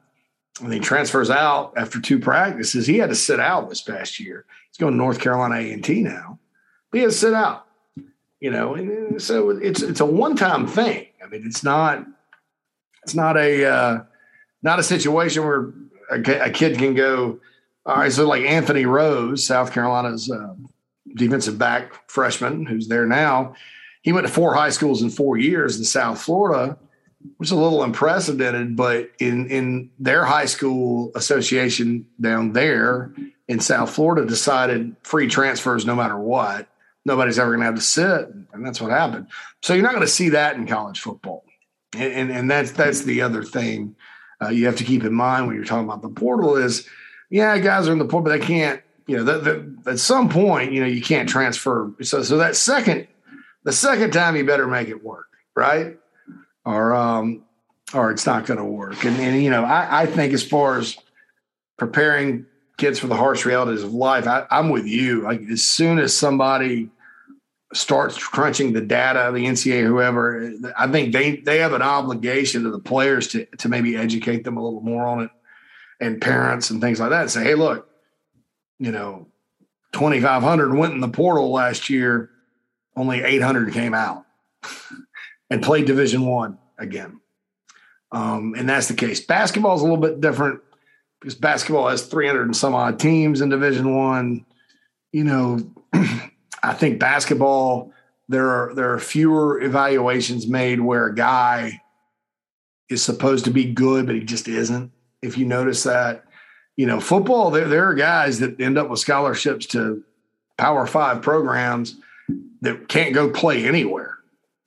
S1: and he transfers out after two practices. He had to sit out this past year. He's going to North Carolina A and T now. But he has to sit out. You know, and so it's it's a one time thing. I mean, it's not it's not a uh, not a situation where a, a, kid can go. All right, so like Anthony Rose, South Carolina's uh, defensive back freshman, who's there now. He went to four high schools in four years in South Florida. which is a little unprecedented, but in in their high school association down there in South Florida decided free transfers no matter what. Nobody's ever going to have to sit, and that's what happened. So you're not going to see that in college football, and and, and that's that's the other thing uh, you have to keep in mind when you're talking about the portal is, yeah, guys are in the portal, but they can't. You know, that, that, at some point, you know, you can't transfer. So so that second, the second time, you better make it work, right? Or um, or it's not going to work. And, and you know, I, I think as far as preparing kids for the harsh realities of life. I, am with you. Like as soon as somebody starts crunching the data, the NCAA, whoever, I think they they have an obligation to the players to to maybe educate them a little more on it, and parents and things like that. And say, hey, look, you know, 2,500 went in the portal last year. Only 800 came out [laughs] and played Division One again. Um, and that's the case. Basketball is a little bit different because basketball has 300 and some odd teams in Division One. You know, [clears throat] I think basketball there are there are fewer evaluations made where a guy is supposed to be good, but he just isn't. If you notice that, you know, football there there are guys that end up with scholarships to Power Five programs that can't go play anywhere.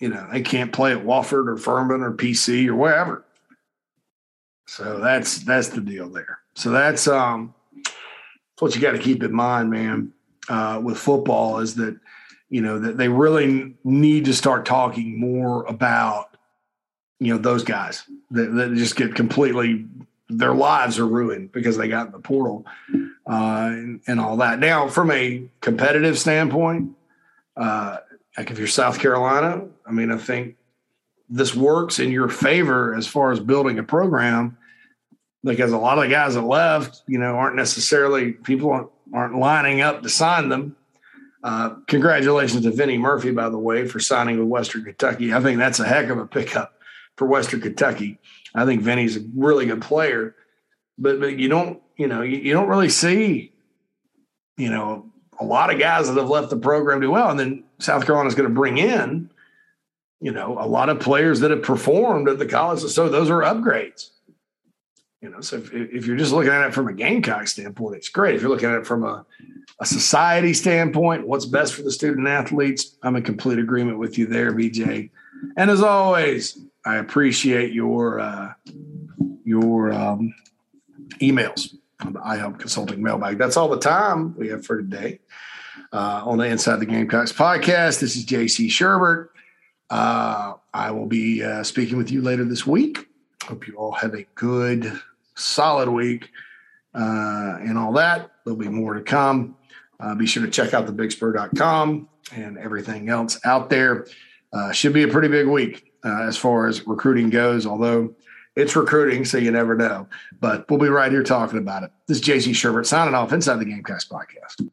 S1: You know, they can't play at Wofford or Furman or PC or wherever. So that's that's the deal there. So that's um that's what you got to keep in mind, man. Uh, with football is that you know that they really need to start talking more about you know those guys that, that just get completely their lives are ruined because they got in the portal uh, and, and, all that. Now, from a competitive standpoint, uh, like if you're South Carolina, I mean, I think this works in your favor as far as building a program because a lot of the guys that left, you know, aren't necessarily people aren't, aren't lining up to sign them. Uh, congratulations to Vinnie Murphy, by the way, for signing with Western Kentucky. I think that's a heck of a pickup for Western Kentucky. I think Vinnie's a really good player, but but you don't you know you, you don't really see you know a lot of guys that have left the program do well, and then South Carolina's going to bring in you know a lot of players that have performed at the college. So those are upgrades. You know, so if, if you're just looking at it from a Gamecock standpoint, it's great. If you're looking at it from a, a society standpoint, what's best for the student athletes, I'm in complete agreement with you there, BJ. And as always, I appreciate your uh, your um, emails on the iHelp Consulting mailbag. That's all the time we have for today uh, on the Inside the Gamecocks podcast. This is JC Sherbert. Uh, I will be uh, speaking with you later this week. Hope you all have a good solid week uh, and all that. There'll be more to come. Uh, be sure to check out thebigspur.com and everything else out there. Uh, should be a pretty big week uh, as far as recruiting goes, although it's recruiting, so you never know. But we'll be right here talking about it. This is JC Sherbert signing off inside the Gamecast podcast.